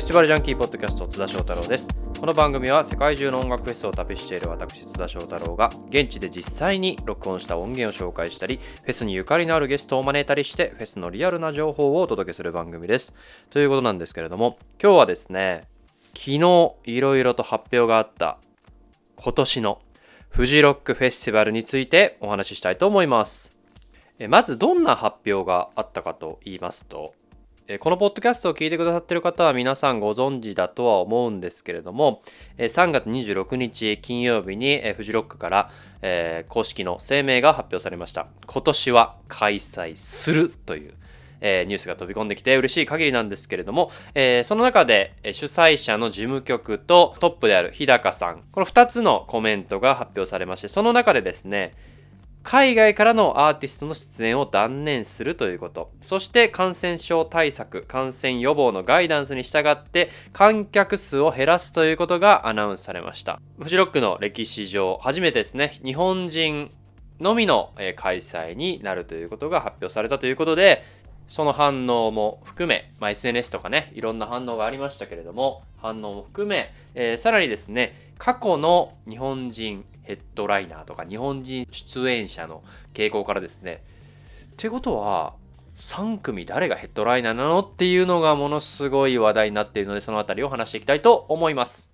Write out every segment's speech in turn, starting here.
フェスティバルジャンキーポッドキャスト津田翔太郎です。この番組は世界中の音楽フェスを旅している私津田翔太郎が現地で実際に録音した音源を紹介したりフェスにゆかりのあるゲストを招いたりしてフェスのリアルな情報をお届けする番組です。ということなんですけれども今日はですね昨日いろいろと発表があった今年のフジロックフェスティバルについてお話ししたいと思います。まずどんな発表があったかと言いますとこのポッドキャストを聞いてくださっている方は皆さんご存知だとは思うんですけれども、3月26日金曜日にフジロックから公式の声明が発表されました。今年は開催するという。ニュースが飛び込んできて嬉しい限りなんですけれども、その中で主催者の事務局とトップである日高さん、この2つのコメントが発表されまして、その中でですね、海外からのアーティストの出演を断念するということ。そして感染症対策感染予防のガイダンスに従って観客数を減らすということがアナウンスされました。フジロックの歴史上初めてですね日本人のみの開催になるということが発表されたということでその反応も含め、まあ、SNS とかねいろんな反応がありましたけれども反応も含め、えー、さらにですね過去の日本人ヘッドライナーとか日本人出演者の傾向からですねということは3組誰がヘッドライナーなのっていうのがものすごい話題になっているのでその辺りを話していきたいと思います。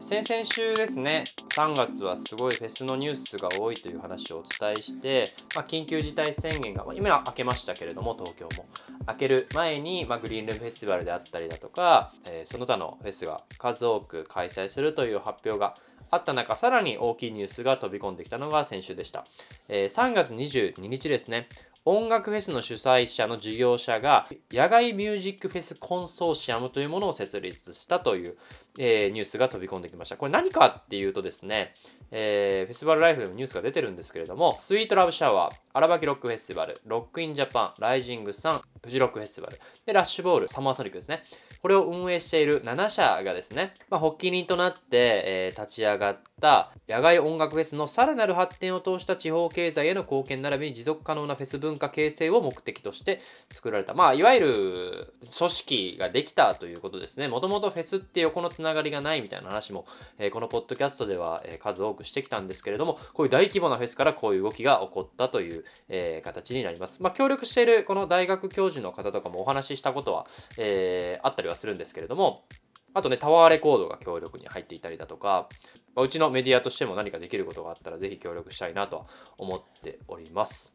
先々週ですね3月はすごいフェスのニュースが多いという話をお伝えして、まあ、緊急事態宣言が、まあ、今は明けましたけれども東京も明ける前に、まあ、グリーンルームフェスティバルであったりだとか、えー、その他のフェスが数多く開催するという発表があった中、さらに大きいニュースが飛び込んできたのが先週でした。えー、3月22日ですね。音楽フェスの主催者の事業者が野外ミュージックフェスコンソーシアムというものを設立したという、えー、ニュースが飛び込んできました。これ何かっていうとですね、えー、フェスティバルライフでもニュースが出てるんですけれども、スイートラブシャワー、アラバキロックフェスティバル、ロックインジャパン、ライジングサン、フジロックフェスティバル、で、ラッシュボール、サマーソニックですね。これを運営している7社がですね、まあ、発起人となって、えー、立ち上がった野外音楽フェスのさらなる発展を通した地方経済への貢献並びに持続可能なフェス文化形成を目的として作られた、まあ、いわゆる組織ができたということですね。もともとフェスって横のつながりがないみたいな話も、えー、このポッドキャストでは、えー、数多くしてきたんですけれども、こういう大規模なフェスからこういう動きが起こったという、えー、形になります。まあ、協力しているこの大学教授の方とかもお話ししたことは、え、あったりはするんですけれども、あとね、タワーレコードが協力に入っていたりだとか、ま、うちのメディアとしても何かできることがあったら、ぜひ協力したいなと思っております。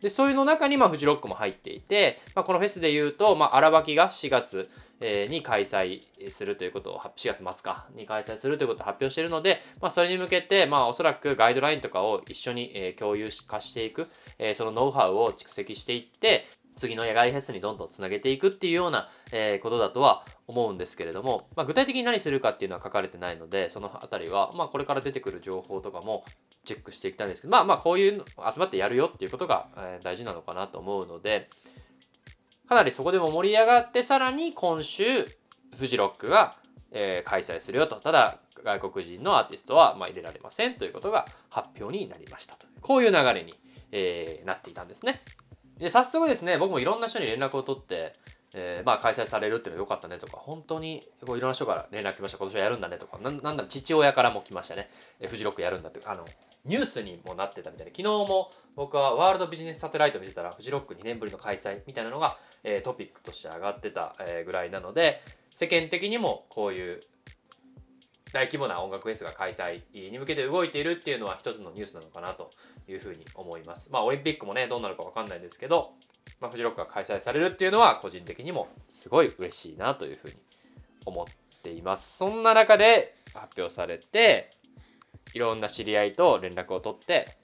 で、そういうの中に、まあ、フジロックも入っていて、まあ、このフェスで言うと、まあ、荒脇が4月、に開催するということを、4月末か、に開催するということを発表しているので、まあ、それに向けて、まあ、おそらくガイドラインとかを一緒に、共有化していく、そのノウハウを蓄積していって、次の野外フェスにどんどんつなげていくっていうような、えー、ことだとは思うんですけれども、まあ、具体的に何するかっていうのは書かれてないのでその辺りは、まあ、これから出てくる情報とかもチェックしていきたいんですけどまあまあこういう集まってやるよっていうことが、え、大事なのかなと思うのでかなりそこでも盛り上がってさらに今週フジロックが、え、開催するよとただ外国人のアーティストは、ま、入れられませんということが発表になりましたとこういう流れに、え、なっていたんですね。で早速ですね僕もいろんな人に連絡を取って、えー、まあ開催されるっていうのは良かったねとか本当にこういろんな人から連絡来ました。今年はやるんだねとかなんなんだ父親からも来ましたね、えー、フジロックやるんだってあのニュースにもなってたみたいで昨日も僕はワールドビジネスサテライト見てたらフジロック2年ぶりの開催みたいなのが、えー、トピックとして上がってた、えー、ぐらいなので世間的にもこういう大規模な音楽フェスが開催に向けて動いているっていうのは一つのニュースなのかなというふうに思います。まあオリンピックもねどうなるか分かんないですけど、まあ、フジロックが開催されるっていうのは個人的にもすごい嬉しいなというふうに思っています。そんな中で発表されていろんな知り合いと連絡を取って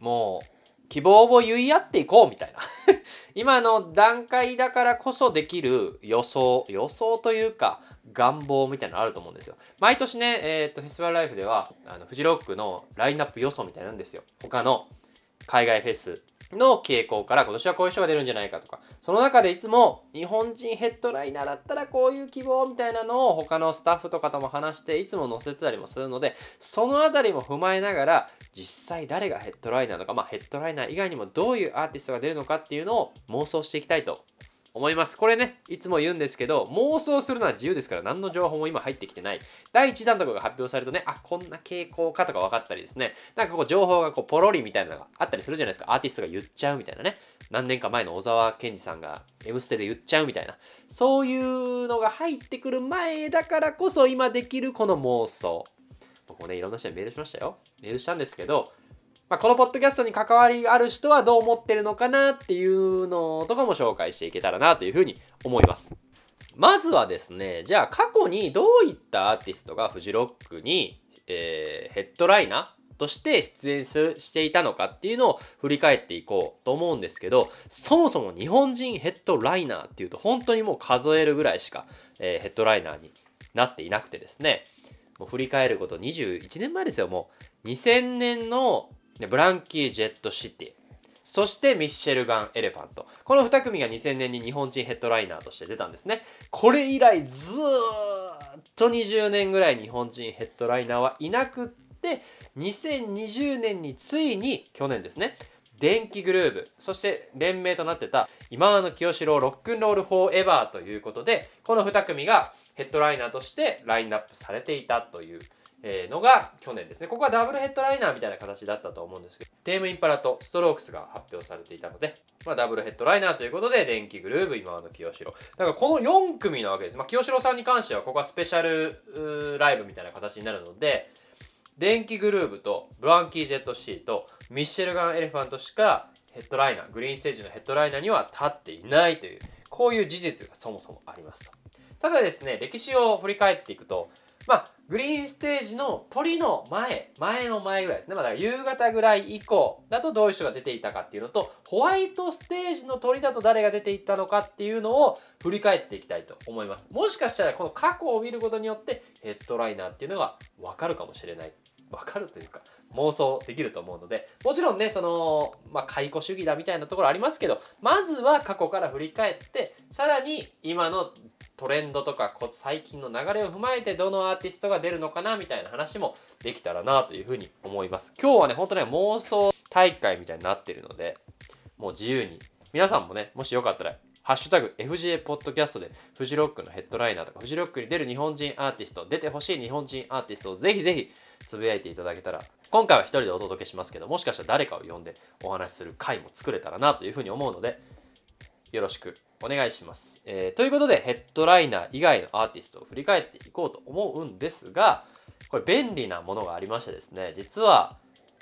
もう希望を言い合っていこうみたいな。今の段階だからこそできる予想予想というか願望みたいなのあると思うんですよ。毎年ね、えーと、フェスティバルライフではあのフジロックのラインナップ予想みたいなんですよ。他の海外フェスの傾向から今年はこういう人が出るんじゃないかとかその中でいつも日本人ヘッドライナーだったらこういう希望みたいなのを他のスタッフとかとも話していつも載せてたりもするのでその辺りも踏まえながら実際誰がヘッドライナーとかまあヘッドライナー以外にもどういうアーティストが出るのかっていうのを妄想していきたいと思います。これねいつも言うんですけど妄想するのは自由ですから何の情報も今入ってきてない。第1弾とかが発表されるとねあこんな傾向かとか分かったりですね。なんかこう情報がこうポロリみたいなのがあったりするじゃないですか。アーティストが言っちゃうみたいなね。何年か前の小沢健二さんが「M ステ」で言っちゃうみたいな。そういうのが入ってくる前だからこそ今できるこの妄想。僕もねいろんな人にメールしましたよ。メールしたんですけどまあ、このポッドキャストに関わりがある人はどう思ってるのかなっていうのとかも紹介していけたらなというふうに思います。まずはですね、じゃあ過去にどういったアーティストがフジロックに、えー、ヘッドライナーとして出演するしていたのかっていうのを振り返っていこうと思うんですけどそもそも日本人ヘッドライナーっていうと本当にもう数えるぐらいしか、えー、ヘッドライナーになっていなくてですねもう振り返ること21年前ですよもう2000年のでブランキー・ジェット・シティ。そしてミッシェルガン・エレファント。この2組が2000年に日本人ヘッドライナーとして出たんですね。これ以来ずっと20年ぐらい日本人ヘッドライナーはいなくって2020年についに去年ですね電気グルーブそして連名となってた今和の清志郎ロックンロールフォーエバーということでこの2組がヘッドライナーとしてラインナップされていたというのが去年ですね。ここはダブルヘッドライナーみたいな形だったと思うんですけど、テームインパラとストロークスが発表されていたので、まあ、ダブルヘッドライナーということで、電気グルーブ、今の清志郎。だからこの4組なわけです。まあ、清志郎さんに関しては、ここはスペシャルライブみたいな形になるので、電気グルーブとブランキー・ジェット・シーとミッシェルガン・エレファントしかヘッドライナー、グリーンステージのヘッドライナーには立っていないという、こういう事実がそもそもありますと。ただですね、歴史を振り返っていくと、まあ、グリーンステージの鳥の前、前の前ぐらいですね。まあ、だから夕方ぐらい以降だとどういう人が出ていたかっていうのと、ホワイトステージの鳥だと誰が出ていったのかっていうのを振り返っていきたいと思います。もしかしたらこの過去を見ることによってヘッドライナーっていうのがわかるかもしれない。わかるというか妄想できると思うのでもちろんねそのまあ解雇主義だみたいなところありますけどまずは過去から振り返ってさらに今のトレンドとか最近の流れを踏まえてどのアーティストが出るのかなみたいな話もできたらなというふうに思います。今日はね本当ね妄想大会みたいになってるのでもう自由に。皆さんもねもしよかったらハッシュタグ FGA ポッドキャストでフジロックのヘッドライナーとかフジロックに出る日本人アーティスト出てほしい日本人アーティストをぜひぜひつぶやいていただけたら今回は一人でお届けしますけどもしかしたら誰かを呼んでお話しする回も作れたらなというふうに思うのでよろしくお願いします。えー、ということで、ヘッドライナー以外のアーティストを振り返っていこうと思うんですが、これ便利なものがありましてですね、実は、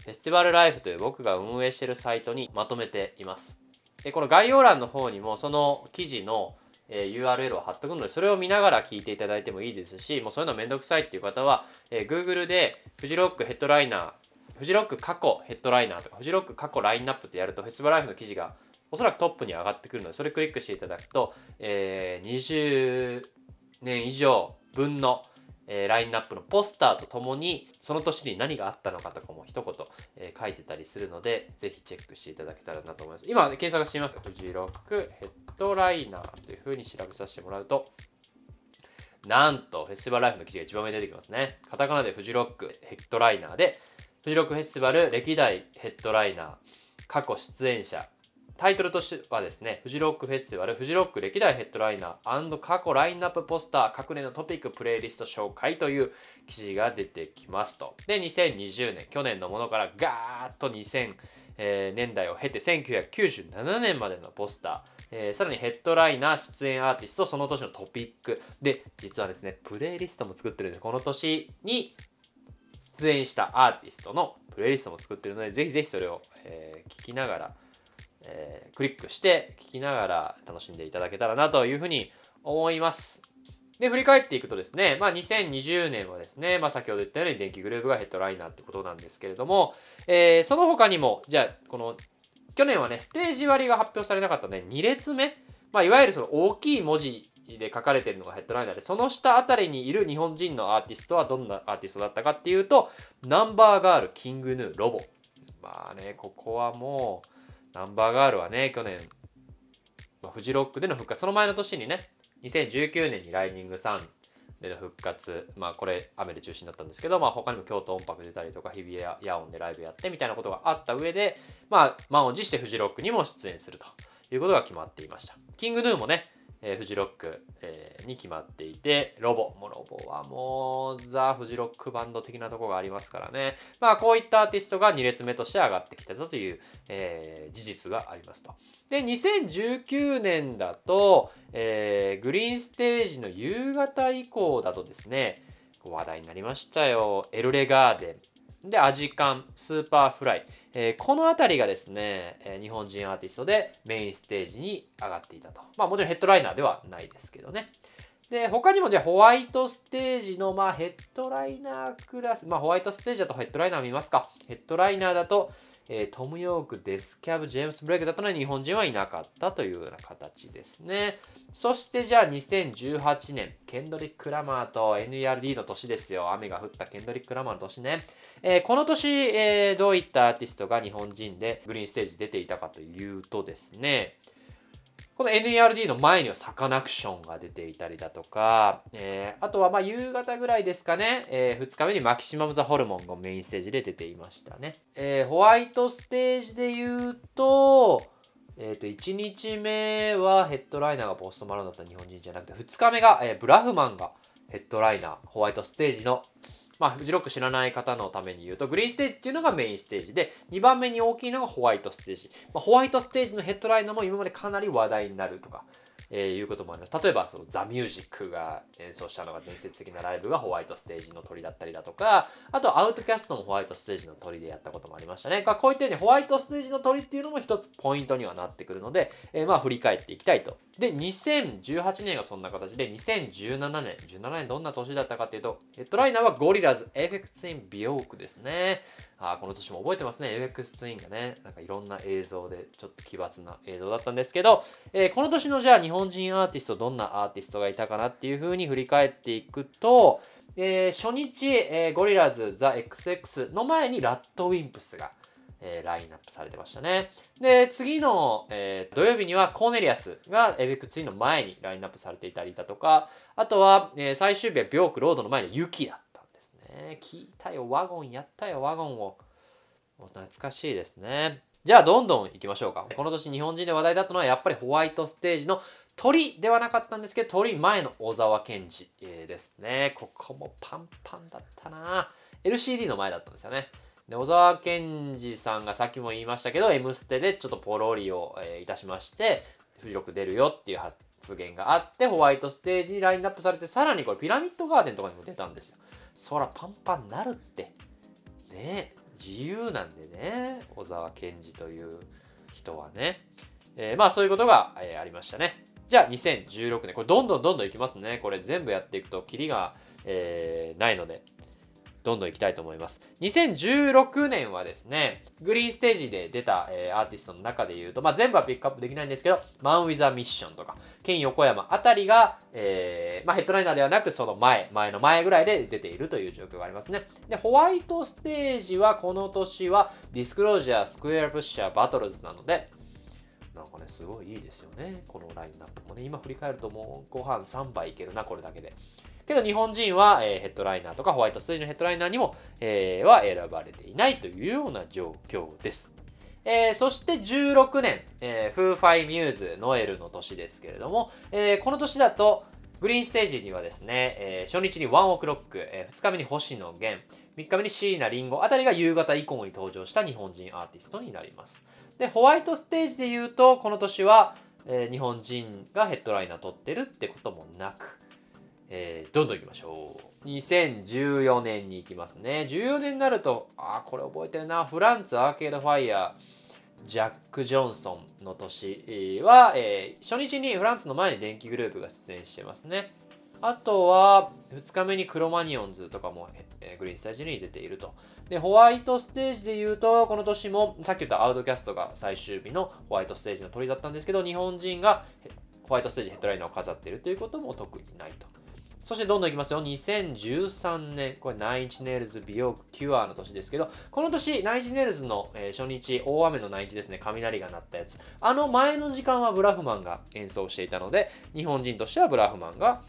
フェスティバルライフという僕が運営しているサイトにまとめています。で、この概要欄の方にも、その記事のえ URL を貼っておくので、それを見ながら聞いていただいてもいいですし、もうそういうのめんどくさいっていう方は、えー、Google でフジロックヘッドライナー、フジロック過去ヘッドライナーとか、フジロック過去ラインナップってやると、フェスティバルライフの記事がおそらくトップに上がってくるので、それクリックしていただくと、えー、20年以上分の、えー、ラインナップのポスターとともに、その年に何があったのかとかも一言、えー、書いてたりするので、ぜひチェックしていただけたらなと思います。今、検索してみます。フジロックヘッドライナーというふうに調べさせてもらうと、なんと、フェスティバルライフの記事が一番上に出てきますね。カタカナでフジロックヘッドライナーで、フジロックフェスティバル歴代ヘッドライナー、過去出演者、タイトルとしてはですね、フジロックフェスティバル、フジロック歴代ヘッドライナー過去ラインナップポスター、各年のトピックプレイリスト紹介という記事が出てきますと。で、2020年、去年のものからガーッと2000、年代を経て1997年までのポスター、えー、さらにヘッドライナー出演アーティストその年のトピックで実はですねプレイリストも作ってるんでこの年に出演したアーティストのプレイリストも作ってるのでぜひぜひそれを、えー、聞きながらえー、クリックして聞きながら楽しんでいただけたらなというふうに思います。で、振り返っていくとですね、まあ、2020年はですね、まあ、先ほど言ったように電気グループがヘッドライナーってことなんですけれども、えー、その他にも、じゃあ、この、去年はね、ステージ割が発表されなかったね、2列目、まあ、いわゆるその大きい文字で書かれてるのがヘッドライナーで、その下あたりにいる日本人のアーティストはどんなアーティストだったかっていうと、ナンバーガール、キングヌー、ロボ。まあね、ここはもう、ナンバーガールはね、去年、まあ、フジロックでの復活、その前の年にね、2019年にライニングさんでの復活、まあこれ雨で中止になったんですけど、まあ他にも京都音楽出たりとか、日比谷野音でライブやってみたいなことがあった上で、まあ満を持してフジロックにも出演するということが決まっていました。キングヌーもね、えー、フジロック、えー、に決まっていて、ロボ。もロボはもうザ・フジロックバンド的なとこがありますからね。まあこういったアーティストが2列目として上がってきてたという、えー、事実がありますと。で、2019年だと、えー、グリーンステージの夕方以降だとですね、話題になりましたよ。エルレガーデン。で、アジカン、スーパーフライ。えー、この辺りがですね、えー、日本人アーティストでメインステージに上がっていたと。まあもちろんヘッドライナーではないですけどね。で、他にもじゃホワイトステージのまあヘッドライナークラス、まあホワイトステージだとヘッドライナー見ますか。ヘッドライナーだと、えー、トム・ヨーク、デスキャブ、ジェームス・ブレイクだったのに日本人はいなかったというような形ですね。そしてじゃあ2018年、ケンドリック・ラマーと NERD の年ですよ。雨が降ったケンドリック・ラマーの年ね。えー、この年、えー、どういったアーティストが日本人でグリーンステージ出ていたかというとですね、この NERD の前にはサカナクションが出ていたりだとか、えー、あとはま夕方ぐらいですかね、えー、2日目にマキシマム・ザ・ホルモンがメインステージで出ていましたね。えー、ホワイトステージで言うと、えー、と1日目はヘッドライナーがポスト・マローンだった日本人じゃなくて2日目が、え、ブラフマンがヘッドライナーホワイトステージのまあ、フジロック知らない方のために言うと、グリーンステージっていうのがメインステージで、2番目に大きいのがホワイトステージ。まあ、ホワイトステージのヘッドライナーも今までかなり話題になるとか、えー、いうこともあります。例えば、そのザ・ミュージックが演奏したのが伝説的なライブがホワイトステージのトリだったりだとか、あとアウトキャストもホワイトステージのトリでやったこともありましたね。こういったようにホワイトステージのトリっていうのも一つポイントにはなってくるので、えー、まあ振り返っていきたいと。で、2018年がそんな形で、2017年、17年どんな年だったかっていうと、ヘッドライナーはゴリラズ、エイフェックス・ツイン、ビョークですね。あこの年も覚えてますね。AX ツインがね、なんかいろんな映像でちょっと奇抜な映像だったんですけど、えー、この年のじゃあ日本人アーティスト、どんなアーティストがいたかなっていう風に振り返っていくと、えー、初日、えー、ゴリラズ、ザ・ XX の前に RADWIMPS が、えー、ラインナップされてましたね。で、次の、えー、土曜日にはコーネリアスが ABEX ツインの前にラインナップされていたりだとか、あとは、えー、最終日はビョーク、ロードの前に YUKIだね。聞いたよ、ワゴンやったよ、ワゴンを。懐かしいですね。じゃあ、どんどん行きましょうか。この年日本人で話題だったのは、やっぱりホワイトステージの鳥ではなかったんですけど、鳥前の小沢健二ですね。ここもパンパンだったな LCD の前だったんですよね。で小沢健二さんがさっきも言いましたけど、M ステでちょっとポロリを、えー、いたしまして、広く出るよっていう発言があって、ホワイトステージにラインナップされて、さらにこれピラミッドガーデンとかにも出たんですよ。そらパンパンなるって。ね自由なんでね小沢健二という人はね、えー、まあそういうことが、えー、ありましたね。じゃあ2016年これどんどんどんどんいきますね。これ全部やっていくとキリが、えー、ないので。どんどんいきたいと思います。2016年はですね、グリーンステージで出た、えー、アーティストの中で言うと、まあ、全部はピックアップできないんですけど、マン・ウィザー・ミッションとか、ケン・横山あたりが、えー、まあ、ヘッドライナーではなく、その前、前の前ぐらいで出ているという状況がありますね。で、ホワイトステージはこの年は、ディスクロージャー、スクエア・プッシャー、バトルズなので、なんかね、すごいいいですよね。このラインナップもね。今振り返るともうご飯3杯いけるな、これだけで。けど日本人は、え、ヘッドライナーとかホワイトステージのヘッドライナーにも、え、は選ばれていないというような状況です。えー、そして16年、えー、フーファイミューズノエルの年ですけれども、えー、この年だとグリーンステージにはですね、え、初日にワンオクロック、え、2日目に星野源、3日目に椎名林檎あたりが夕方以降に登場した日本人アーティストになります。で、ホワイトステージで言うと、この年は、え、日本人がヘッドライナー取ってるってこともなく、えー、どんどんいきましょう。2014年に行きますね。14年になると、あ、これ覚えてるな。フランツアーケードファイヤー、ジャック・ジョンソンの年は、えー、初日にフランスの前に電気グループが出演してますね。あとは、2日目にクロマニオンズとかも、えー、グリーンスタジオに出ていると。で、ホワイトステージで言うと、この年も、さっき言ったアウトキャストが最終日のホワイトステージのトリだったんですけど、日本人がホワイトステージヘッドライナーを飾っているということも特にないと。そしてどんどんいきますよ。2013年、これナイン・インチ・ネイルズ、ビョーク、キュアの年ですけど、この年、ナイン・インチ・ネイルズの、え初日、大雨のナインインチですね、雷が鳴ったやつ。あの前の時間はブラフマンが演奏していたので、日本人としてはブラフマンが、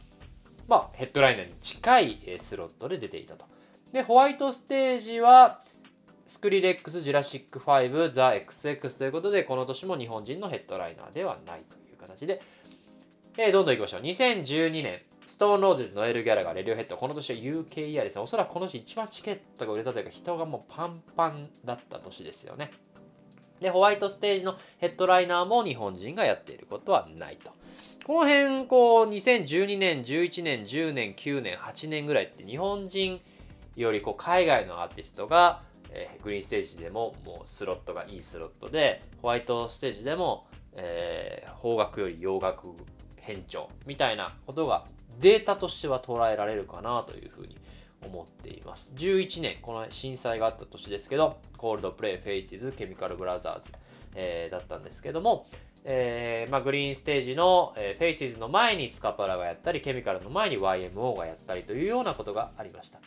まあ、ヘッドライナーに近いスロットで出ていたと。で、ホワイトステージは、スクリレックス、ジュラシック5、ザ・ XX ということで、この年も日本人のヘッドライナーではないという形形で、えー、どんどんいきましょう。2012年、ストーンローズノエル・ギャラがレディオヘッド、この年は UK イヤーですね。おそらくこの年一番チケットが売れたというか、人がもうパンパンだった年ですよね。で、ホワイトステージのヘッドライナーも日本人がやっていることはないと。この辺、こう、2012年、11年、10年、9年、8年ぐらいって日本人よりこう海外のアーティストが、えー、グリーンステージでももうスロットがいいスロットで、ホワイトステージでも、えー、邦楽より洋楽偏重みたいなことがデータとしては捉えられるかなというふうに思っています。11年、この震災があった年ですけど、コールドプレイ、フェイセズ、ケミカルブラザーズ、えー、だったんですけども、えーまあ、グリーンステージの、えー、フェイセズの前にスカパラがやったり、ケミカルの前に YMO がやったりというようなことがありました。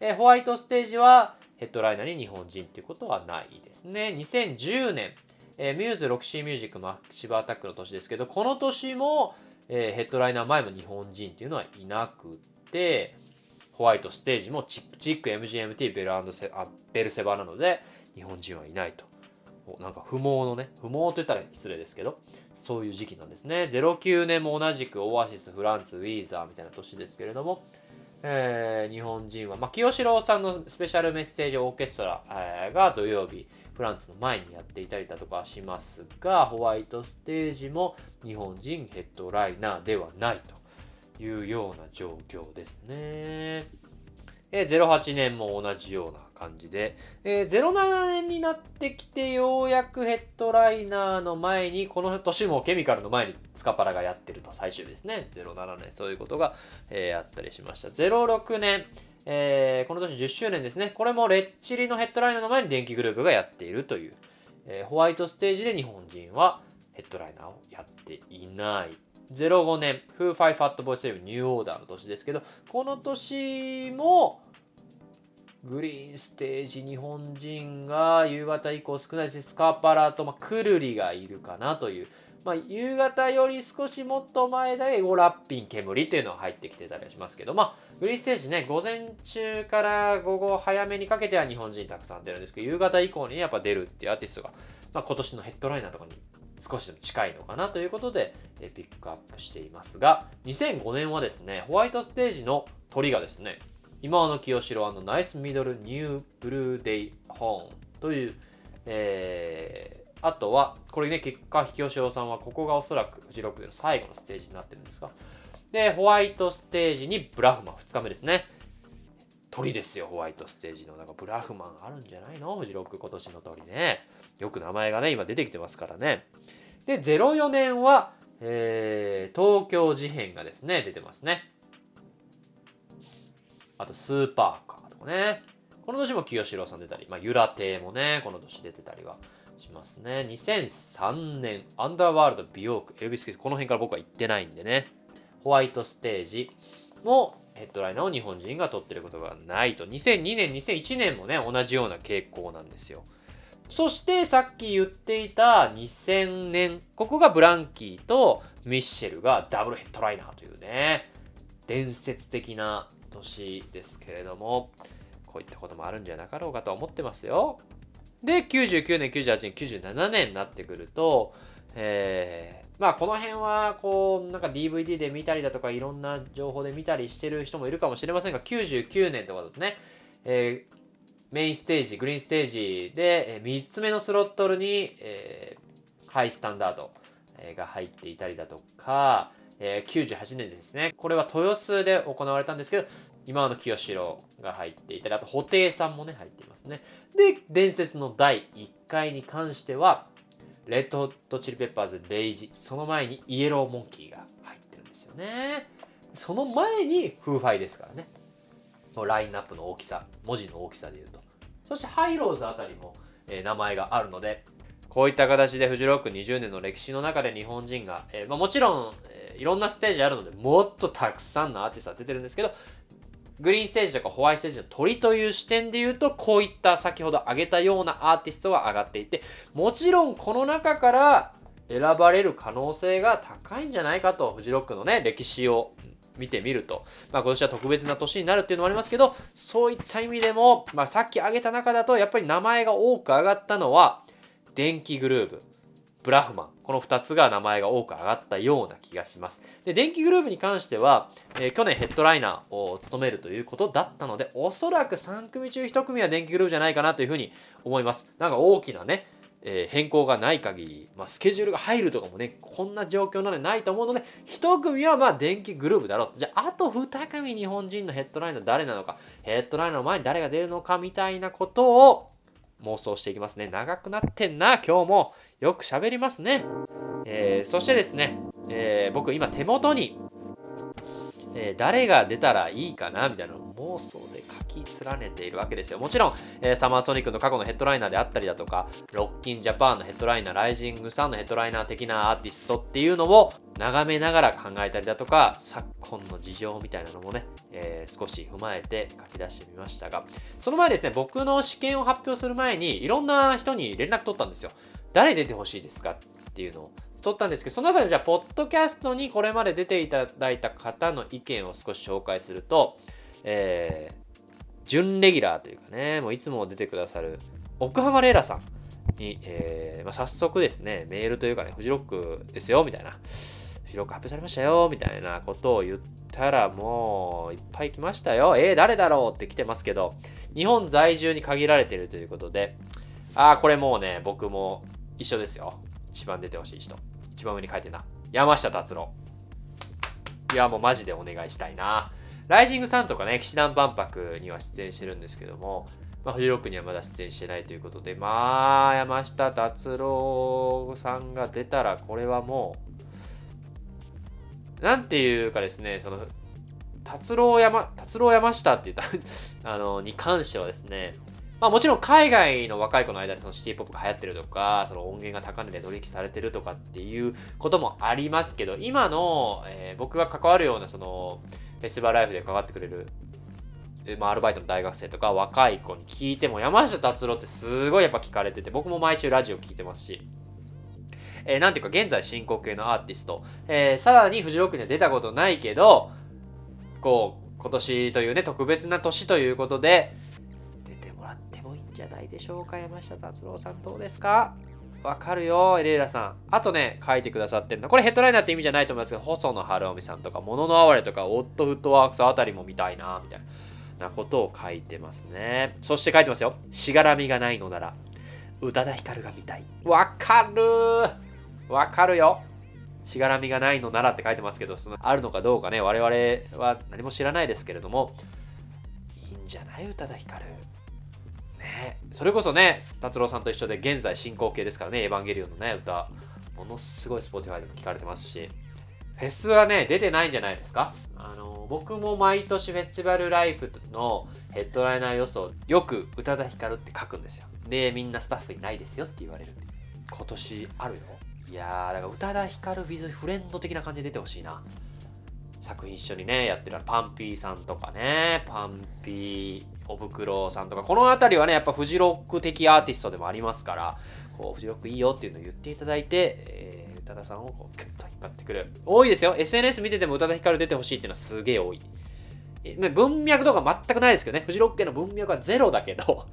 えー、ホワイトステージはヘッドライナーに日本人ということはないですね。2010年、えー、ミューズ、ロクシーミュージック、マッシヴ・アタックの年ですけど、この年も、えー、ヘッドライナー前も日本人っていうのはいなくて、ホワイトステージもチックチックチック MGMT ベルセあベルセバなので日本人はいないと。なんか不毛のね、不毛と言ったら失礼ですけど、そういう時期なんですね。09年も同じくオアシス、フランツ、ウィーザーみたいな年ですけれども、えー、日本人は、まあ、清志郎さんのスペシャルメッセージオーケストラ、えー、が土曜日、フランスの前にやっていたりだとかしますが、ホワイトステージも日本人ヘッドライナーではないというような状況ですね。え08年も同じような感じで、えー、07年になってきてようやくヘッドライナーの前に、この年もケミカルの前にスカパラがやってると最終ですね。07年、そういうことが、えー、あったりしました。06年、えー、この年10周年ですね。これもレッチリのヘッドライナーの前に電気グルーヴがやっているという、えー、ホワイトステージで日本人はヘッドライナーをやっていない。05年、フーファイ、ファットボーイ・スリム、ニューオーダーの年ですけど、この年もグリーンステージ日本人が夕方以降少ないですスカパラと、まあ、クルリがいるかなという、まあ、夕方より少しもっと前でエゴラッピン煙っていうのは入ってきてたりしますけど、まあ、グリーンステージね午前中から午後早めにかけては日本人たくさん出るんですけど夕方以降にやっぱ出るっていうアーティストが、まあ、今年のヘッドライナーとかに少しでも近いのかなということで、えピックアップしていますが2005年はですねホワイトステージの鳥がですね今の清志郎ナイスミドルニューブルーデイホーンという、えー、あとは、これね、結果、清志郎さんはここがおそらくフジロックでの最後のステージになってるんですが、で、ホワイトステージにブラフマン2日目ですね。鳥ですよ、ホワイトステージの。なんかブラフマンあるんじゃないの？フジロック今年の鳥ね。よく名前がね、今出てきてますからね。で、04年は、えー、東京事変がですね、出てますね。あとスーパーカーとかね。この年も清志郎さん出たり、まあ、ゆら亭もね、この年出てたりはしますね。2003年、アンダーワールド、美容区、エルビス・キス、この辺から僕は行ってないんでね。ホワイトステージもヘッドライナーを日本人が取ってることがないと。2002年、2001年もね、同じような傾向なんですよ。そしてさっき言っていた2000年、ここがブランキーとミッシェルがダブルヘッドライナーというね、伝説的な年ですけれども、こういったこともあるんじゃなかろうかと思ってますよ。で、99年、98年、97年になってくると、えー、まあこの辺はこうなんか DVD で見たりだとかいろんな情報で見たりしてる人もいるかもしれませんが99年とかだとね、えー、メインステージグリーンステージで3つ目のスロットルに、えー、ハイスタンダードが入っていたりだとかえー、98年ですね。これは豊洲で行われたんですけど、今の清志郎が入っていたり、あと布袋さんもね、入っていますね。で、伝説の第1回に関しては、レッドホットチリペッパーズ、レイジ、その前にイエローモンキーが入ってるんですよね。その前にフーファイですからね。ラインナップの大きさ、文字の大きさで言うと。そしてハイローズあたりも、えー、名前があるので、こういった形でフジロック20年の歴史の中で日本人が、えーまあ、もちろん、えー、いろんなステージあるのでもっとたくさんのアーティストが出てるんですけどグリーンステージとかホワイトステージのトリという視点で言うとこういった先ほど挙げたようなアーティストが上がっていてもちろんこの中から選ばれる可能性が高いんじゃないかとフジロックのね歴史を見てみると、まあ、今年は特別な年になるっていうのもありますけどそういった意味でも、まあ、さっき挙げた中だとやっぱり名前が多く上がったのは電気グルーブ。ブラフマン。この2つが名前が多く上がったような気がします。で電気グループに関しては、えー、去年ヘッドライナーを務めるということだったのでおそらく3組中1組は電気グループじゃないかなというふうに思います。なんか大きなねえ、変更がない限り、まあ、スケジュールが入るとかもねこんな状況なのでないと思うので1組はまあ電気グループだろうじゃああと2組日本人のヘッドライナー誰なのかヘッドライナーの前に誰が出るのかみたいなことを妄想していきますね。長くなってんな今日も。よく喋りますね、えー、そしてですね、えー、僕今手元にえー、誰が出たらいいかなみたいな妄想で書き連ねているわけですよ。もちろん、えー、サマーソニックの過去のヘッドライナーであったりだとか、ロッキンジャパンのヘッドライナー、ライジングサンのヘッドライナー的なアーティストっていうのを眺めながら考えたりだとか、昨今の事情みたいなのもね、えー、少し踏まえて書き出してみましたが、その前ですね、僕の試験を発表する前に、いろんな人に連絡取ったんですよ。誰出てほしいですかっていうのを。撮ったんですけど、その中でじゃあ、ポッドキャストにこれまで出ていただいた方の意見を少し紹介すると、えー、準レギュラーというかね、もういつも出てくださる奥浜レイラさんに、えーまあ、早速ですね、メールというかね、フジロックですよ、みたいな。フジロック発表されましたよ、みたいなことを言ったら、もういっぱい来ましたよ。えー、誰だろうって来てますけど、日本在住に限られてるということで、ああ、これもうね、僕も一緒ですよ。一番出てほしい人。一番上に書いてな。山下達郎。いや、もうマジでお願いしたいな。ライジングさんとかね、騎士団万博には出演してるんですけども、まあ、フジロックにはまだ出演してないということで、まあ、山下達郎さんが出たら、これはもう、なんていうかですね、その、達郎山、達郎山下って言った あの、に関してはですね、まあもちろん海外の若い子の間でそのシティポップが流行ってるとか、その音源が高値で取引されてるとかっていうこともありますけど、今の、えー、僕が関わるようなそのフェスティバルライフで関わってくれる、まあ、アルバイトの大学生とか若い子に聞いても山下達郎ってすごいやっぱ聞かれてて、僕も毎週ラジオ聞いてますし、えー、なんていうか現在進行形のアーティスト、えー、さらにフジロックには出たことないけど、こう、今年というね、特別な年ということで、ゃないでしょうか山下達郎さんどうですか？わかるよ、エレーラさん。あとね、書いてくださってるの。これヘッドライナーって意味じゃないと思いますけど、細野晴臣さんとか、もののあわれとか、オットフットワークスあたりも見たいな、みたいなことを書いてますね。そして書いてますよ。しがらみがないのなら、宇多田ヒカルが見たい。わかるわかるよ。しがらみがないのならって書いてますけど、そのあるのかどうかね、我々は何も知らないですけれども、いいんじゃない？宇多田ヒカル。ね、それこそね、達郎さんと一緒で現在進行形ですからね、エヴァンゲリオンのね、歌、ものすごい Spotify でも聴かれてますし、フェスはね、出てないんじゃないですかあの、僕も毎年フェスティバルライフのヘッドライナー予想、よく宇多田ヒカルって書くんですよ。で、みんなスタッフにないですよって言われるんで。今年あるよ。いやー、だから宇多田ヒカル with フレンド的な感じで出てほしいな。作品一緒にね、やってるパンピーさんとかね、パンピー、おぶくろさんとか、この辺りはね、やっぱフジロック的アーティストでもありますから、こう、フジロックいいよっていうのを言っていただいて、えー、宇多田さんをこう、グッと引っ張ってくる。多いですよ。SNS 見てても宇多田ヒカル出てほしいっていうのはすげえ多い。文脈とか全くないですけどね、フジロック系の文脈はゼロだけど、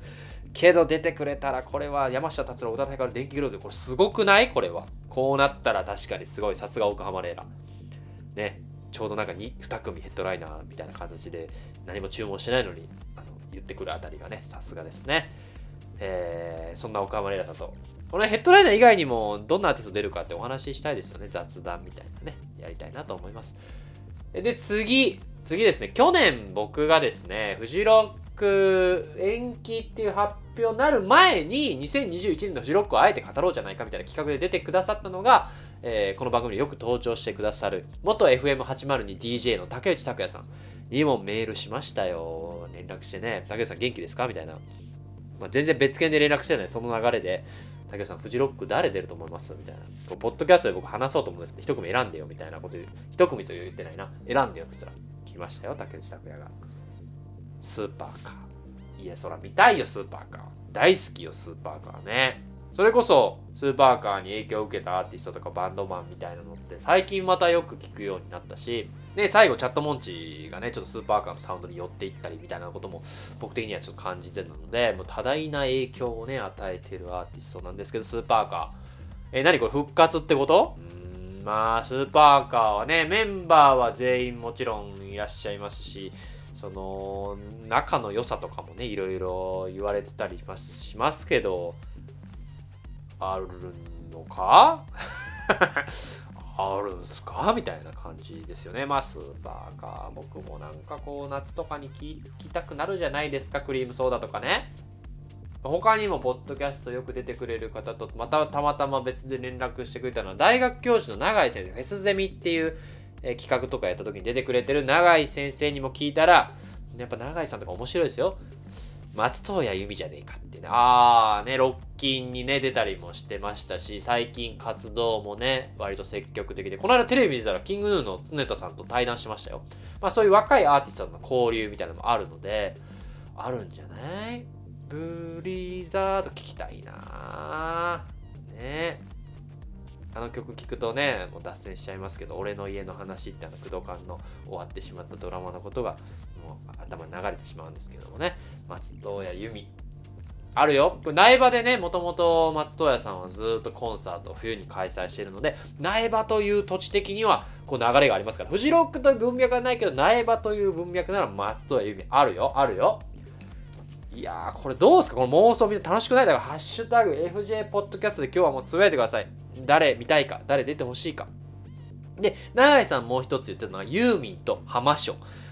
けど出てくれたらこれは山下達郎、宇多田ヒカル、電気グループこれすごくない？これは。こうなったら確かにすごい、さすが奥浜レーラ。ね、ちょうどなんか 2, 2組ヘッドライナーみたいな形で何も注文してないのにあの言ってくるあたりがねさすがですね、えー、そんな岡山レイラさんと。このヘッドライナー以外にもどんなアーティスト出るかってお話ししたいですよね。雑談みたいなねやりたいなと思います。で次次ですね。去年僕がですねフジロック延期っていう発表になる前に2021年のフジロックをあえて語ろうじゃないかみたいな企画で出てくださったのがえー、この番組によく登場してくださる元 FM802DJ の竹内拓也さんにもメールしましたよ。連絡してね、竹内さん元気ですか？みたいな。まあ、全然別件で連絡してない、その流れで、竹内さん、フジロック誰出ると思います？みたいな。こうポッドキャストで僕話そうと思うんですけど、一組選んでよみたいなこと言う。一組と言ってないな。選んでよって言ったら、来ましたよ、竹内拓也が。スーパーカー。いや、そら見たいよ、スーパーカー。大好きよ、スーパーカーね。それこそスーパーカーに影響を受けたアーティストとかバンドマンみたいなのって最近またよく聞くようになったしで最後チャットモンチがねちょっとスーパーカーのサウンドに寄っていったりみたいなことも僕的にはちょっと感じてるのでもう多大な影響をね与えてるアーティストなんですけどスーパーカー。え何これ復活ってこと？うーんまあスーパーカーはねメンバーは全員もちろんいらっしゃいますしその仲の良さとかもねいろいろ言われてたりしますけどあるのか？あるんすか？みたいな感じですよね。まあスーパーか。僕もなんかこう夏とかに聞きたくなるじゃないですか？クリームソーダとかね。他にもポッドキャストよく出てくれる方とまたたまたま別で連絡してくれたのは大学教授の永井先生フェスゼミっていう、え企画とかやった時に出てくれてる永井先生にも聞いたらやっぱ永井さんとか面白いですよ松任谷由実じゃねえかってねああねロッキンにね出たりもしてましたし最近活動もね割と積極的でこの間テレビ見てたらキングヌーの常田さんと対談しましたよ。まあそういう若いアーティストの交流みたいなのもあるのであるんじゃない？ブリザード聞きたいな。ね。あの曲聴くとねもう脱線しちゃいますけど「俺の家の話」ってあの工藤館の終わってしまったドラマのことがもう頭に流れてしまうんですけどもね。松任谷由実あるよ。苗場でね、もともと松任谷さんはずっとコンサートを冬に開催しているので、苗場という土地的にはこう流れがありますから、フジロックという文脈はないけど、苗場という文脈なら松任谷由実あるよ、あるよ。いやー、これどうですか？この妄想見て楽しくない？だから、ハッシュタグ FJ ポッドキャストで今日はもうつぶやいてください。誰見たいか、誰出てほしいか？で、永井さんもう一つ言ってるのは、ユーミンと浜松。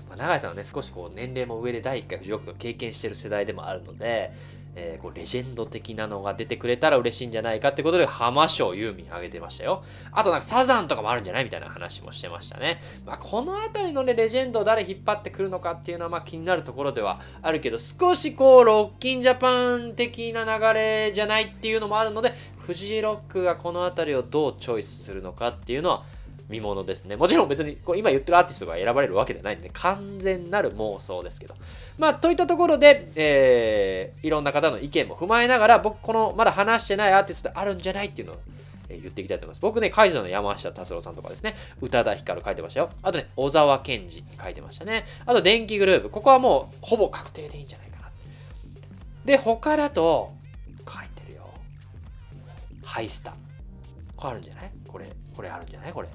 まあ、永井さんはね、少しこう年齢も上で第1回フジロックと経験している世代でもあるので、えー、こうレジェンド的なのが出てくれたら嬉しいんじゃないかってことで、浜章ユーミンあげてましたよ。あとなんかサザンとかもあるんじゃないみたいな話もしてましたね。まあ、この辺りのね、レジェンドを誰引っ張ってくるのかっていうのはまあ気になるところではあるけど、少しこう、ロッキンジャパン的な流れじゃないっていうのもあるので、フジロックがこの辺りをどうチョイスするのかっていうのは、見ものですね。もちろん別にこう今言ってるアーティストが選ばれるわけではないんで、完全なる妄想ですけど。まあ、といったところで、えー、いろんな方の意見も踏まえながら、僕、このまだ話してないアーティストであるんじゃないっていうのを、え言っていきたいと思います。僕ね、カイザの山下達郎さんとかですね、宇多田ヒカル書いてましたよ。あとね、小沢健二書いてましたね。あと、電気グループ。ここはもう、ほぼ確定でいいんじゃないかな。で、他だと、書いてるよ。ハイスタ。これあるんじゃない？これ、これあるんじゃない？これ。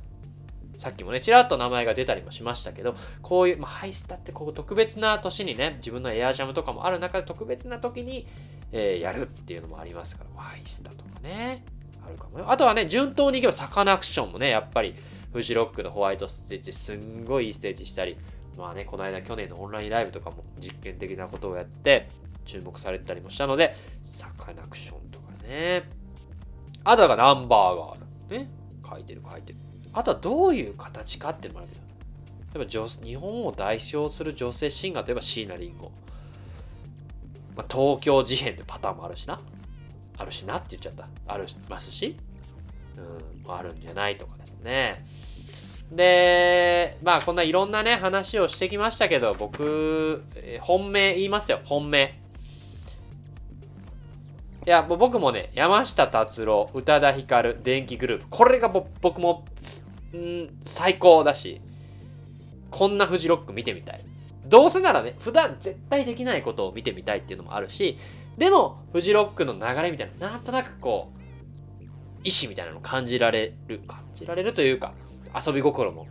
さっきもね、ちらっと名前が出たりもしましたけど、こういう、まあ、ハイスタってこう特別な年にね、自分のエアジャムとかもある中で特別な時に、えー、やるっていうのもありますから、ハイスタとかね、あるかもよ。あとはね、順当にいけばサカナクションもね、やっぱりフジロックのホワイトステージ、すんごいいいステージしたり、まあね、この間去年のオンラインライブとかも実験的なことをやって注目されてたりもしたので、サカナクションとかね。あとはナンバーガーね。書いてる書いてる。あとはどういう形かっていうのもあるけど、例えば日本を代表する女性シンガーといえば椎名林檎。まあ、東京事変ってパターンもあるしな。あるしなって言っちゃった。ありますし、うん、あるんじゃないとかですね。で、まあこんないろんなね、話をしてきましたけど、僕、本命言いますよ、本命。いや、もう僕もね、山下達郎、宇多田ヒカル、電気グループ、これが僕も、ん最高だし、こんなフジロック見てみたい。どうせならね、普段絶対できないことを見てみたいっていうのもあるし、でも、フジロックの流れみたいな、なんとなくこう、意志みたいなの感じられる、感じられるというか、遊び心も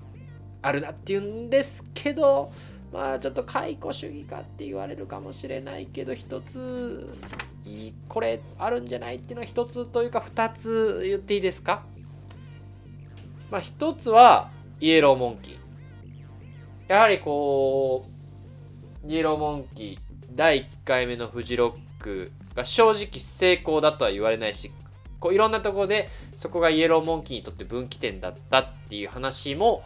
あるなっていうんですけど、まあちょっと解雇主義かって言われるかもしれないけど一つこれあるんじゃないっていうのは一つというか二つ言っていいですか？まあ一つはイエローモンキー。やはりこうイエローモンキー第1回目のフジロックが正直成功だとは言われないしこういろんなところでそこがイエローモンキーにとって分岐点だったっていう話も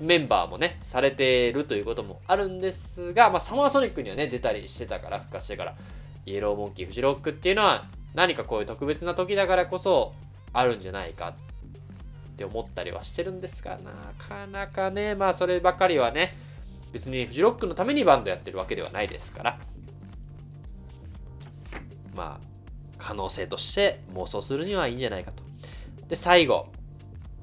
メンバーもね、されてるということもあるんですが、まあ、サマーソニックにはね、出たりしてたから、復活してから、イエローモンキー、フジロックっていうのは、何かこういう特別な時だからこそ、あるんじゃないかって思ったりはしてるんですが、なかなかね、まあ、そればかりはね、別にフジロックのためにバンドやってるわけではないですから、まあ、可能性として妄想するにはいいんじゃないかと。で、最後。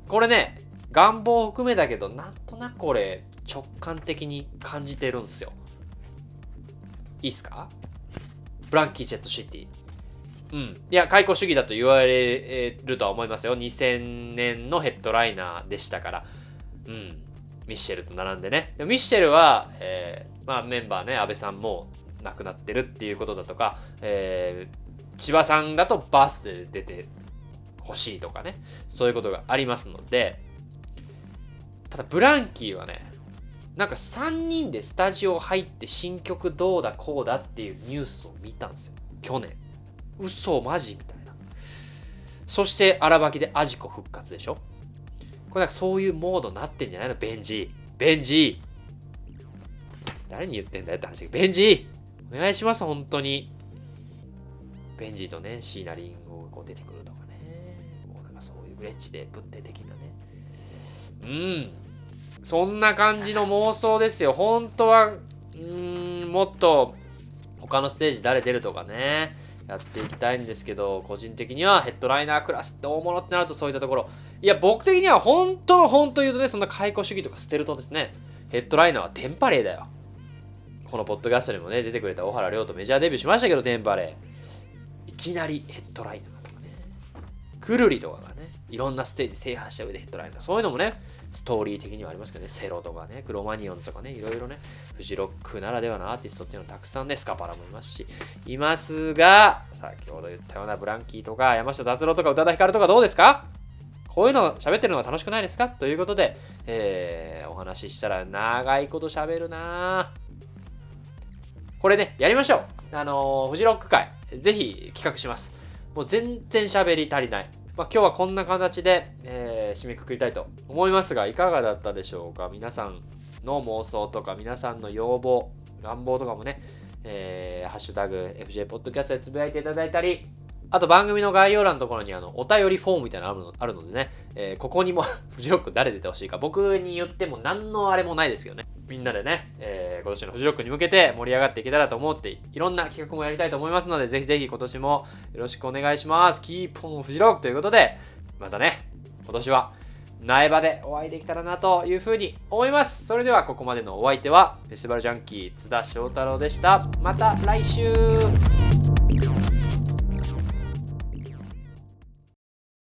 これね、願望を含めだけど、なんとなくこれ直感的に感じてるんですよ。いいっすか？ブランキー・ジェット・シティ。うん、いや開口主義だと言われるとは思いますよ。2000年のヘッドライナーでしたから、うん、ミッシェルと並んでね。でミッシェルは、えーまあ、メンバーね安倍さんも亡くなってるっていうことだとか、えー、チバさんだとバースデイで出てほしいとかね。そういうことがありますので。ただブランキーはねなんか3人でスタジオ入って新曲どうだこうだっていうニュースを見たんですよ。去年。嘘マジ？みたいな。そしてアラバキで AJICO 復活でしょ？これなんかそういうモードになってんじゃないの？ベンジー。ベンジー。誰に言ってんだよって話ベンジー。お願いします本当に。ベンジーとねシーナリンをこう出てくるとかね。もうなんかそういうグレッチでぶって的なね。うん。そんな感じの妄想ですよ。本当はうんもっと他のステージ誰出るとかね。やっていきたいんですけど個人的にはヘッドライナークラスって大物ってなるとそういったところ。いや僕的には本当の本当言うとねそんな解雇主義とか捨てるとですね。ヘッドライナーはテンパレーだよ。このポッドキャストにもね出てくれた小原亮とメジャーデビューしましたけどテンパレー。いきなりヘッドライナーとかね。くるりとかがねいろんなステージ制覇した上でヘッドライナー。そういうのもねストーリー的にはありますけどね、セロとかね、クロマニオンズとかね、いろいろね、フジロックならではのアーティストっていうのはたくさんね、スカパラもいますし、いますが、先ほど言ったようなブランキーとか、山下達郎とか宇多田ヒカルとかどうですか？こういうの喋ってるのが楽しくないですか？ということで、えー、お話ししたら長いこと喋るなこれね、やりましょう。あのー、フジロック会、ぜひ企画します。もう全然喋り足りない。まあ、今日はこんな形で、えー、締めくくりたいと思いますが、いかがだったでしょうか？皆さんの妄想とか、皆さんの要望、願望とかもね、えー、ハッシュタグ FJ ポッドキャストでつぶやいていただいたり、あと番組の概要欄のところにあのお便りフォームみたいなのあるのあるのでね、えー、ここにも フジロック誰出てほしいか。僕に言っても何のあれもないですけどね。みんなでね、えー、今年のフジロックに向けて盛り上がっていけたらと思っていろんな企画もやりたいと思いますのでぜひぜひ今年もよろしくお願いします。キーポンフジロックということでまたね今年は苗場でお会いできたらなというふうに思います。それではここまでのお相手はフェスティバルジャンキー津田翔太郎でした。また来週。